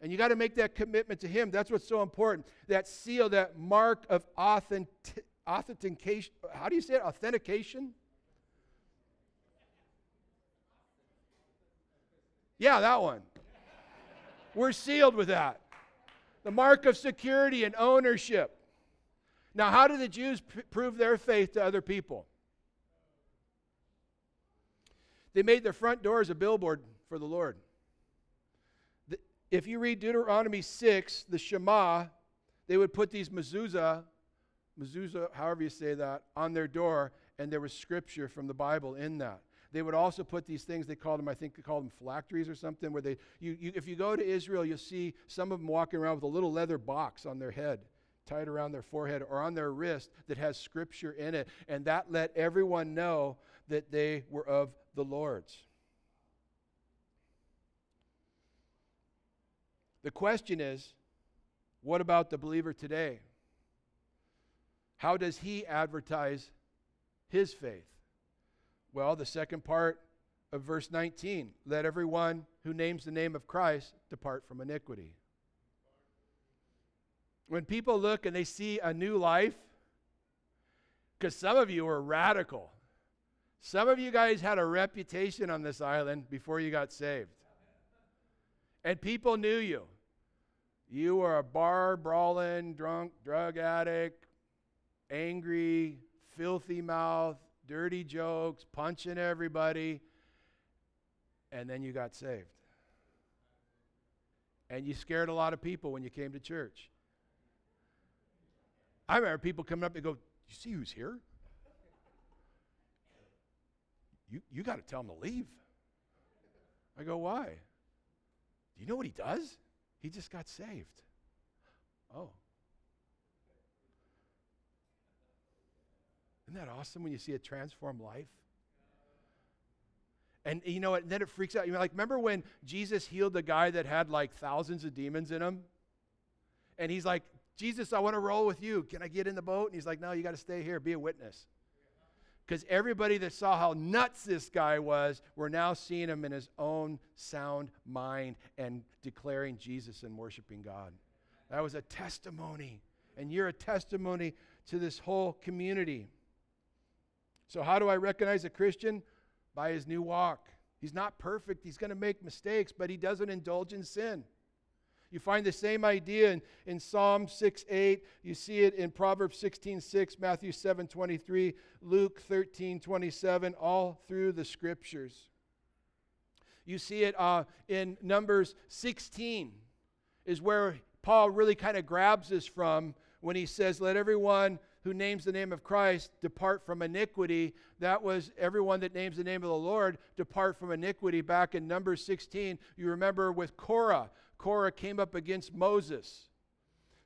And you got to make that commitment to Him. That's what's so important. That seal, that mark of authentic, authentication. How do you say it? Authentication? Yeah, that one. We're sealed with that. The mark of security and ownership. Now, how do the Jews p- prove their faith to other people? They made their front doors a billboard for the Lord. The, if you read Deuteronomy 6, the Shema, they would put these mezuzah, mezuzah, however you say that, on their door, and there was scripture from the Bible in that. They would also put these things, they called them, I think they called them phylacteries or something, where they, you, you, if you go to Israel, you'll see some of them walking around with a little leather box on their head tied around their forehead or on their wrist that has scripture in it. And that let everyone know that they were of the Lord's. The question is what about the believer today? How does he advertise his faith? Well, the second part of verse 19 let everyone who names the name of Christ depart from iniquity. When people look and they see a new life, because some of you are radical. Some of you guys had a reputation on this island before you got saved. And people knew you. You were a bar brawling, drunk, drug addict, angry, filthy mouth, dirty jokes, punching everybody. And then you got saved. And you scared a lot of people when you came to church. I remember people coming up and go, You see who's here? You, you got to tell him to leave. I go, Why? Do you know what he does? He just got saved. Oh. Isn't that awesome when you see a transformed life? And you know what? Then it freaks out. You know, like, remember when Jesus healed the guy that had like thousands of demons in him? And he's like, Jesus, I want to roll with you. Can I get in the boat? And he's like, No, you got to stay here, be a witness. Because everybody that saw how nuts this guy was were now seeing him in his own sound mind and declaring Jesus and worshiping God. That was a testimony. And you're a testimony to this whole community. So, how do I recognize a Christian? By his new walk. He's not perfect, he's going to make mistakes, but he doesn't indulge in sin. You find the same idea in, in Psalm 6 8. You see it in Proverbs 16 6, Matthew 7 23, Luke 13 27, all through the scriptures. You see it uh, in Numbers 16, is where Paul really kind of grabs us from when he says, Let everyone who names the name of Christ depart from iniquity. That was everyone that names the name of the Lord depart from iniquity back in Numbers 16. You remember with Korah. Korah came up against Moses.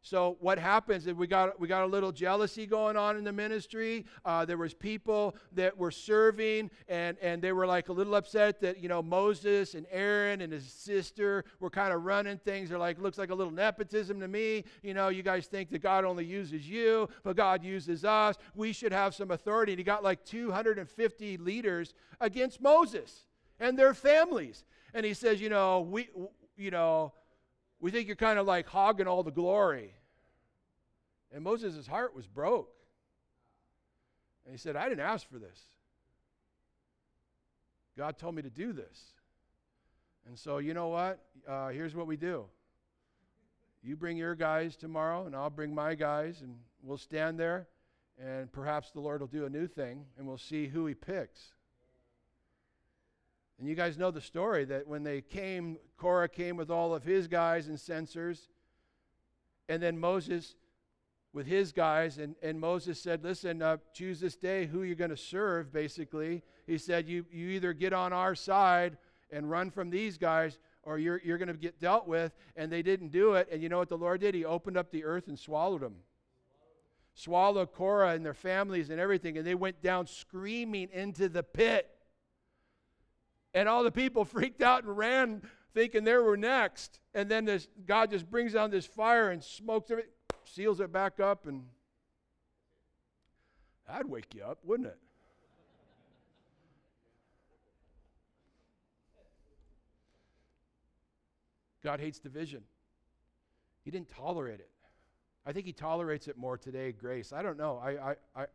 So what happens is we got we got a little jealousy going on in the ministry. Uh, there was people that were serving, and and they were like a little upset that you know Moses and Aaron and his sister were kind of running things. They're like, looks like a little nepotism to me. You know, you guys think that God only uses you, but God uses us. We should have some authority. And he got like 250 leaders against Moses and their families. And he says, you know, we you know we think you're kind of like hogging all the glory. And Moses' heart was broke. And he said, I didn't ask for this. God told me to do this. And so, you know what? Uh, here's what we do. You bring your guys tomorrow, and I'll bring my guys, and we'll stand there, and perhaps the Lord will do a new thing, and we'll see who he picks. And you guys know the story that when they came, Korah came with all of his guys and censers. And then Moses with his guys, and, and Moses said, Listen, uh, choose this day who you're going to serve, basically. He said, you, you either get on our side and run from these guys, or you're, you're going to get dealt with. And they didn't do it. And you know what the Lord did? He opened up the earth and swallowed them. Swallowed Korah and their families and everything. And they went down screaming into the pit. And all the people freaked out and ran thinking they were next. And then this God just brings down this fire and smokes everything, seals it back up, and that'd wake you up, wouldn't it? God hates division. He didn't tolerate it. I think he tolerates it more today, grace. I don't know. I, I,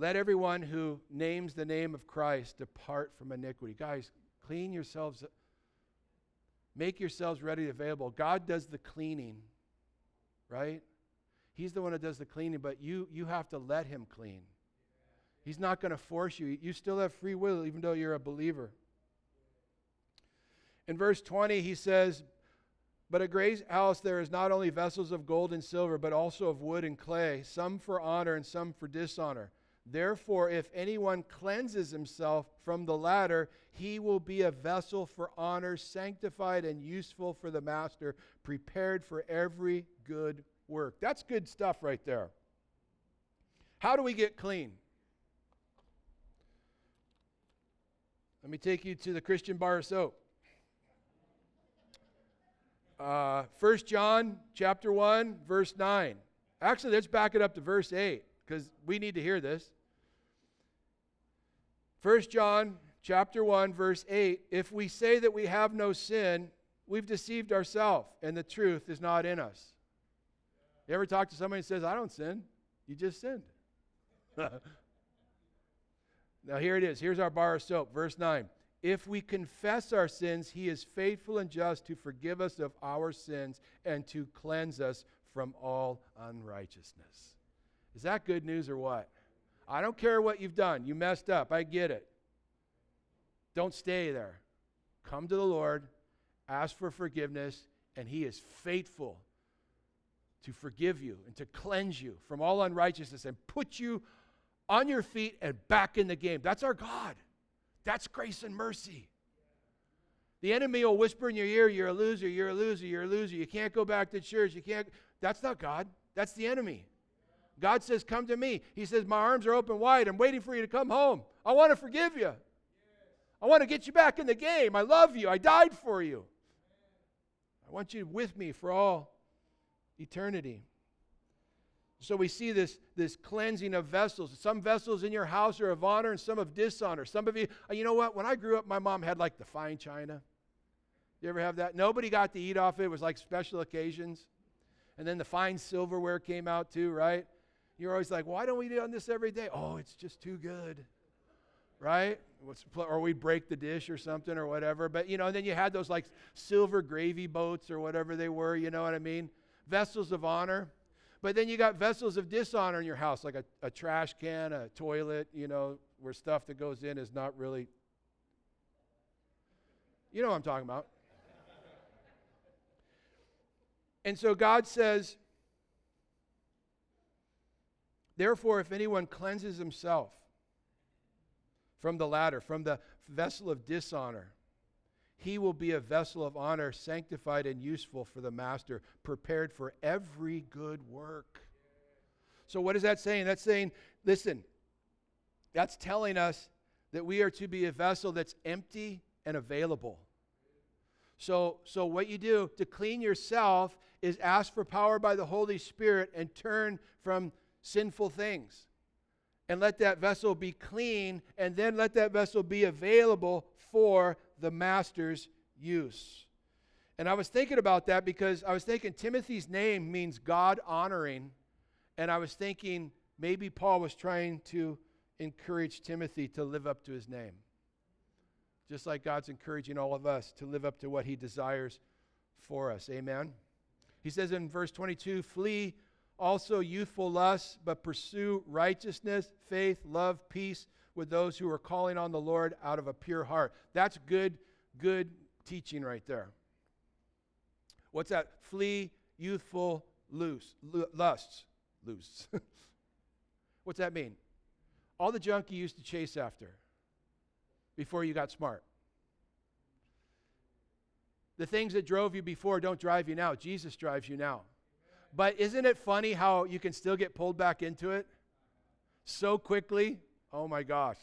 Let everyone who names the name of Christ depart from iniquity. Guys, clean yourselves. Make yourselves ready available. God does the cleaning, right? He's the one that does the cleaning, but you you have to let him clean. He's not going to force you. You still have free will even though you're a believer. In verse 20 he says, "But a great house there is not only vessels of gold and silver, but also of wood and clay, some for honor and some for dishonor." Therefore, if anyone cleanses himself from the latter, he will be a vessel for honor, sanctified and useful for the master, prepared for every good work. That's good stuff right there. How do we get clean? Let me take you to the Christian bar of soap. Uh, 1 John chapter 1, verse 9. Actually, let's back it up to verse 8 because we need to hear this. 1 John chapter 1 verse 8, if we say that we have no sin, we've deceived ourselves and the truth is not in us. You ever talk to somebody who says, I don't sin? You just sinned. now here it is. Here's our bar of soap. Verse 9. If we confess our sins, he is faithful and just to forgive us of our sins and to cleanse us from all unrighteousness. Is that good news or what? I don't care what you've done. You messed up. I get it. Don't stay there. Come to the Lord, ask for forgiveness, and He is faithful to forgive you and to cleanse you from all unrighteousness and put you on your feet and back in the game. That's our God. That's grace and mercy. The enemy will whisper in your ear, You're a loser, you're a loser, you're a loser. You can't go back to church. You can't. That's not God. That's the enemy. God says, Come to me. He says, My arms are open wide. I'm waiting for you to come home. I want to forgive you. I want to get you back in the game. I love you. I died for you. I want you with me for all eternity. So we see this, this cleansing of vessels. Some vessels in your house are of honor and some of dishonor. Some of you, uh, you know what? When I grew up, my mom had like the fine china. You ever have that? Nobody got to eat off it. It was like special occasions. And then the fine silverware came out too, right? You're always like, why don't we do on this every day? Oh, it's just too good, right? Or we break the dish or something or whatever. But, you know, then you had those like silver gravy boats or whatever they were, you know what I mean? Vessels of honor. But then you got vessels of dishonor in your house, like a, a trash can, a toilet, you know, where stuff that goes in is not really. You know what I'm talking about. and so God says, Therefore, if anyone cleanses himself from the latter, from the vessel of dishonor, he will be a vessel of honor, sanctified and useful for the master, prepared for every good work. So, what is that saying? That's saying, listen, that's telling us that we are to be a vessel that's empty and available. So, so what you do to clean yourself is ask for power by the Holy Spirit and turn from sinful things. And let that vessel be clean, and then let that vessel be available for the master's use. And I was thinking about that because I was thinking Timothy's name means God honoring. And I was thinking maybe Paul was trying to encourage Timothy to live up to his name. Just like God's encouraging all of us to live up to what he desires for us. Amen. He says in verse 22 flee also youthful lusts, but pursue righteousness, faith, love, peace with those who are calling on the Lord out of a pure heart. That's good, good teaching right there. What's that? Flee youthful loose, lusts. Loose. What's that mean? All the junk you used to chase after before you got smart. The things that drove you before don't drive you now. Jesus drives you now. But isn't it funny how you can still get pulled back into it so quickly? Oh my gosh.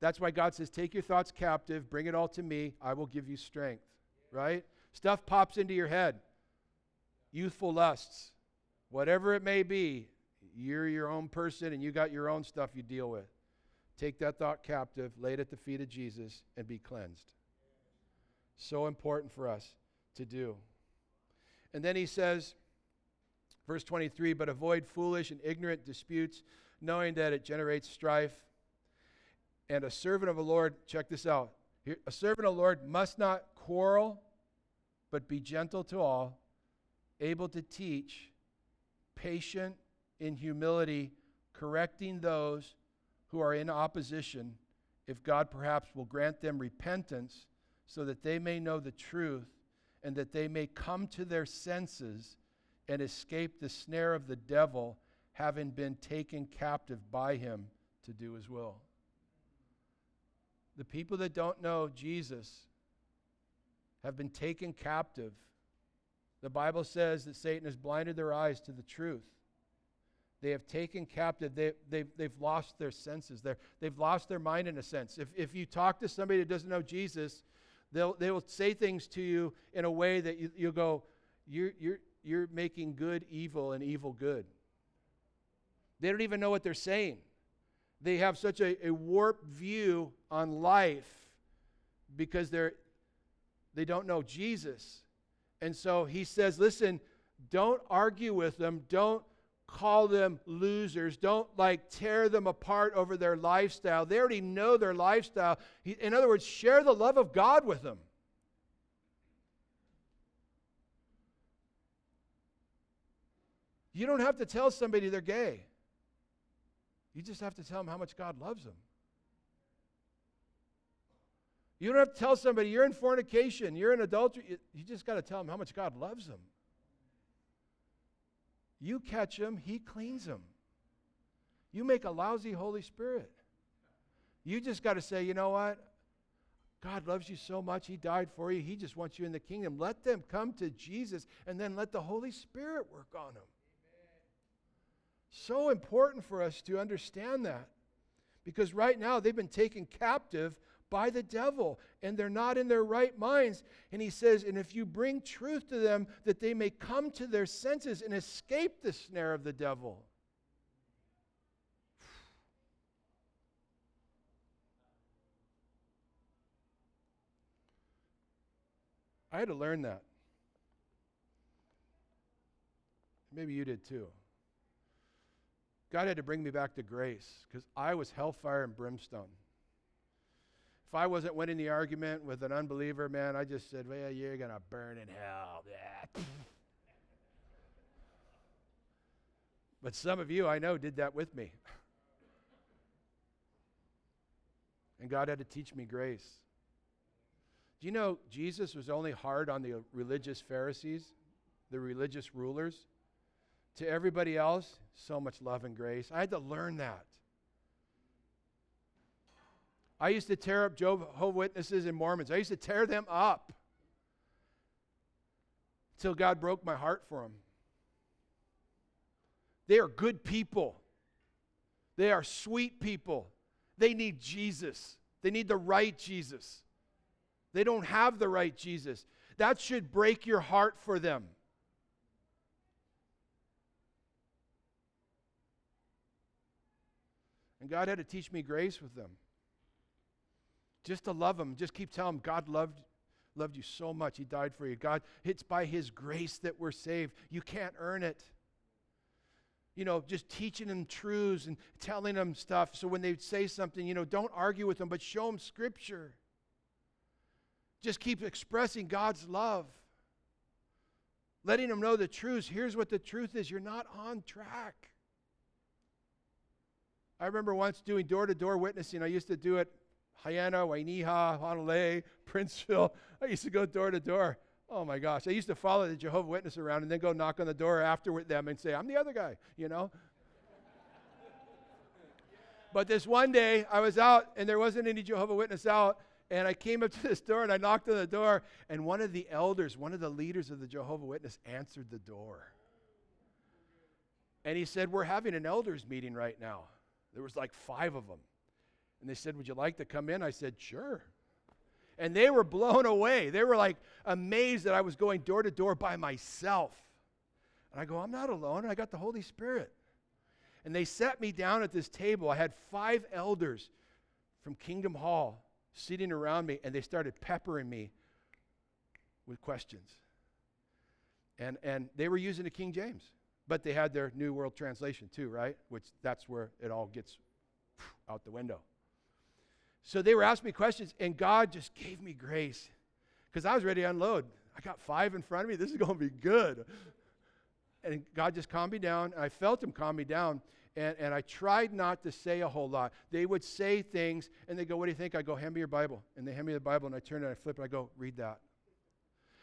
That's why God says, Take your thoughts captive, bring it all to me, I will give you strength. Right? Stuff pops into your head. Youthful lusts, whatever it may be, you're your own person and you got your own stuff you deal with. Take that thought captive, lay it at the feet of Jesus, and be cleansed. So important for us to do. And then he says, verse 23 But avoid foolish and ignorant disputes, knowing that it generates strife. And a servant of the Lord, check this out. Here, a servant of the Lord must not quarrel, but be gentle to all, able to teach, patient in humility, correcting those who are in opposition, if God perhaps will grant them repentance so that they may know the truth and that they may come to their senses and escape the snare of the devil, having been taken captive by him to do his will. The people that don't know Jesus have been taken captive. The Bible says that Satan has blinded their eyes to the truth. They have taken captive, they, they've, they've lost their senses. They're, they've lost their mind in a sense. If, if you talk to somebody that doesn't know Jesus, They'll, they will say things to you in a way that you, you'll go, you're, you're, you're making good evil and evil good. They don't even know what they're saying. They have such a, a warped view on life because they're, they don't know Jesus. And so he says, listen, don't argue with them. Don't call them losers. Don't like tear them apart over their lifestyle. They already know their lifestyle. In other words, share the love of God with them. You don't have to tell somebody they're gay. You just have to tell them how much God loves them. You don't have to tell somebody you're in fornication, you're in adultery. You just got to tell them how much God loves them. You catch him, he cleans him. You make a lousy Holy Spirit. You just got to say, you know what? God loves you so much, He died for you. He just wants you in the kingdom. Let them come to Jesus and then let the Holy Spirit work on them. So important for us to understand that. Because right now they've been taken captive by the devil and they're not in their right minds. And he says, And if you bring truth to them, that they may come to their senses and escape the snare of the devil. I had to learn that. Maybe you did too. God had to bring me back to grace because I was hellfire and brimstone. If I wasn't winning the argument with an unbeliever, man, I just said, well, you're going to burn in hell. but some of you, I know, did that with me. And God had to teach me grace. Do you know Jesus was only hard on the religious Pharisees, the religious rulers? To everybody else, so much love and grace. I had to learn that. I used to tear up Jehovah Witnesses and Mormons. I used to tear them up until God broke my heart for them. They are good people. They are sweet people. They need Jesus. They need the right Jesus. They don't have the right Jesus. That should break your heart for them. And God had to teach me grace with them. Just to love them. Just keep telling them God loved, loved you so much. He died for you. God, it's by His grace that we're saved. You can't earn it. You know, just teaching them truths and telling them stuff. So when they say something, you know, don't argue with them, but show them Scripture. Just keep expressing God's love. Letting them know the truth. Here's what the truth is you're not on track. I remember once doing door to door witnessing. I used to do it Haena, Wainiha, Honolulu, Princeville. I used to go door to door. Oh my gosh. I used to follow the Jehovah Witness around and then go knock on the door after with them and say, I'm the other guy, you know? but this one day I was out and there wasn't any Jehovah Witness out and I came up to this door and I knocked on the door, and one of the elders, one of the leaders of the Jehovah Witness, answered the door. And he said, We're having an elders meeting right now. There was like five of them. And they said, Would you like to come in? I said, Sure. And they were blown away. They were like amazed that I was going door to door by myself. And I go, I'm not alone. I got the Holy Spirit. And they sat me down at this table. I had five elders from Kingdom Hall sitting around me, and they started peppering me with questions. And, and they were using the King James, but they had their New World Translation too, right? Which that's where it all gets out the window. So they were asking me questions, and God just gave me grace because I was ready to unload. I got five in front of me. This is going to be good. And God just calmed me down. I felt Him calm me down and, and I tried not to say a whole lot. They would say things, and they go, What do you think? I go, Hand me your Bible. And they hand me the Bible, and I turn it, and I flip it, I go, Read that.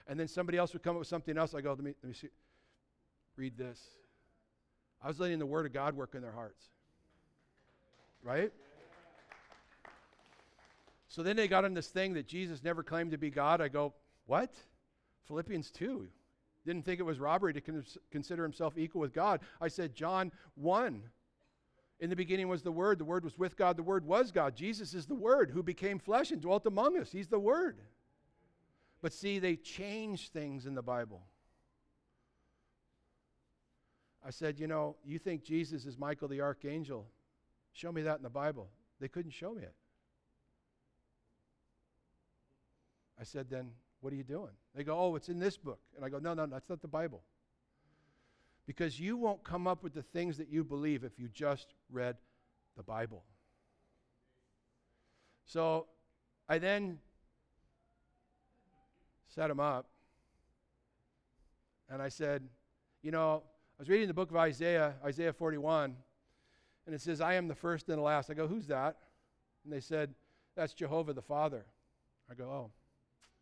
And then somebody else would come up with something else. I go, Let me, let me see. Read this. I was letting the Word of God work in their hearts. Right? So then they got on this thing that Jesus never claimed to be God. I go, What? Philippians 2. Didn't think it was robbery to consider himself equal with God. I said, John 1. In the beginning was the Word. The Word was with God. The Word was God. Jesus is the Word who became flesh and dwelt among us. He's the Word. But see, they change things in the Bible. I said, You know, you think Jesus is Michael the archangel. Show me that in the Bible. They couldn't show me it. I said, Then what are you doing? They go, Oh, it's in this book. And I go, No, no, that's not the Bible because you won't come up with the things that you believe if you just read the Bible. So I then set him up and I said, You know, I was reading the book of Isaiah, Isaiah 41, and it says, I am the first and the last. I go, Who's that? And they said, That's Jehovah the Father. I go, Oh.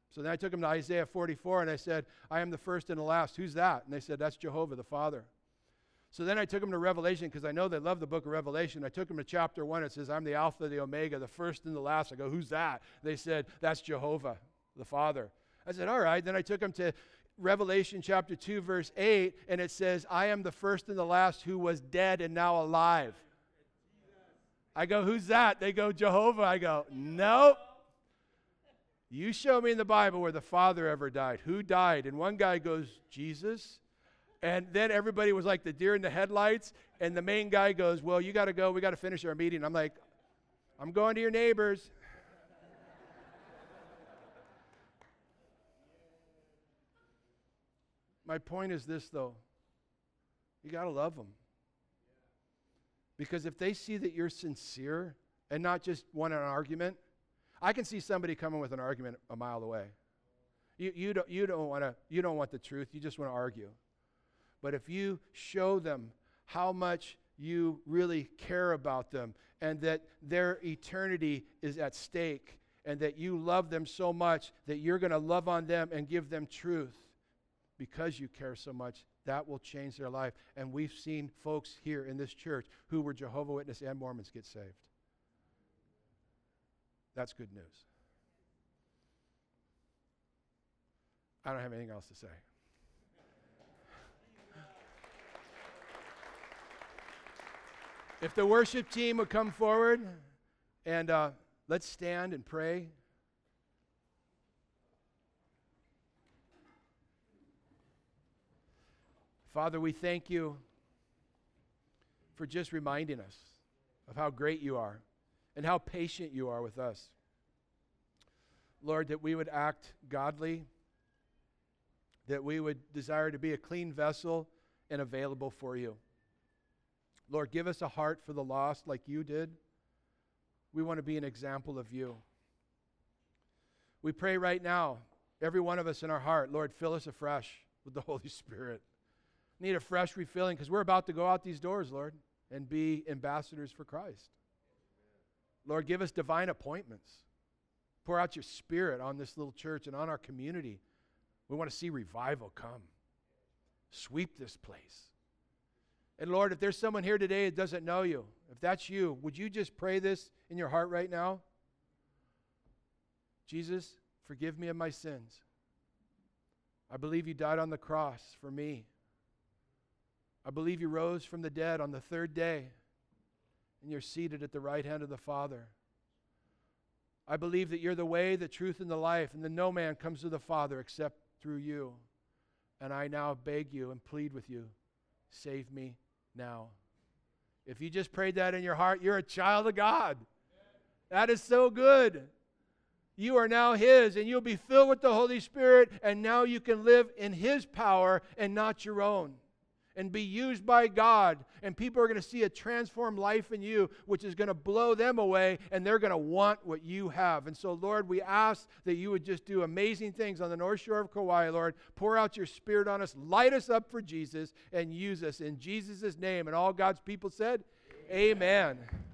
So then I took them to Isaiah 44 and I said, I am the first and the last. Who's that? And they said, That's Jehovah the Father. So then I took them to Revelation because I know they love the book of Revelation. I took them to chapter one. It says, I'm the Alpha, the Omega, the first and the last. I go, Who's that? They said, That's Jehovah, the Father. I said, All right. Then I took them to Revelation chapter 2, verse 8, and it says, I am the first and the last who was dead and now alive. I go, Who's that? They go, Jehovah. I go, Nope. You show me in the Bible where the Father ever died. Who died? And one guy goes, Jesus. And then everybody was like the deer in the headlights. And the main guy goes, Well, you got to go. We got to finish our meeting. I'm like, I'm going to your neighbors. My point is this, though you got to love them. Because if they see that you're sincere and not just want an argument, I can see somebody coming with an argument a mile away. You, you don't, you don't want to you don't want the truth, you just want to argue. But if you show them how much you really care about them and that their eternity is at stake and that you love them so much that you're going to love on them and give them truth because you care so much, that will change their life. And we've seen folks here in this church who were Jehovah Witness and Mormons get saved. That's good news. I don't have anything else to say. If the worship team would come forward and uh, let's stand and pray. Father, we thank you for just reminding us of how great you are and how patient you are with us. Lord, that we would act godly, that we would desire to be a clean vessel and available for you. Lord, give us a heart for the lost like you did. We want to be an example of you. We pray right now, every one of us in our heart, Lord, fill us afresh with the Holy Spirit. Need a fresh refilling because we're about to go out these doors, Lord, and be ambassadors for Christ. Lord, give us divine appointments. Pour out your spirit on this little church and on our community. We want to see revival come. Sweep this place. And Lord, if there's someone here today that doesn't know you, if that's you, would you just pray this in your heart right now? Jesus, forgive me of my sins. I believe you died on the cross for me. I believe you rose from the dead on the third day, and you're seated at the right hand of the Father. I believe that you're the way, the truth, and the life, and that no man comes to the Father except through you. And I now beg you and plead with you save me now. If you just prayed that in your heart, you're a child of God. That is so good. You are now His, and you'll be filled with the Holy Spirit, and now you can live in His power and not your own. And be used by God, and people are going to see a transformed life in you, which is going to blow them away, and they're going to want what you have. And so, Lord, we ask that you would just do amazing things on the North Shore of Kauai, Lord. Pour out your Spirit on us, light us up for Jesus, and use us in Jesus' name. And all God's people said, Amen. Amen.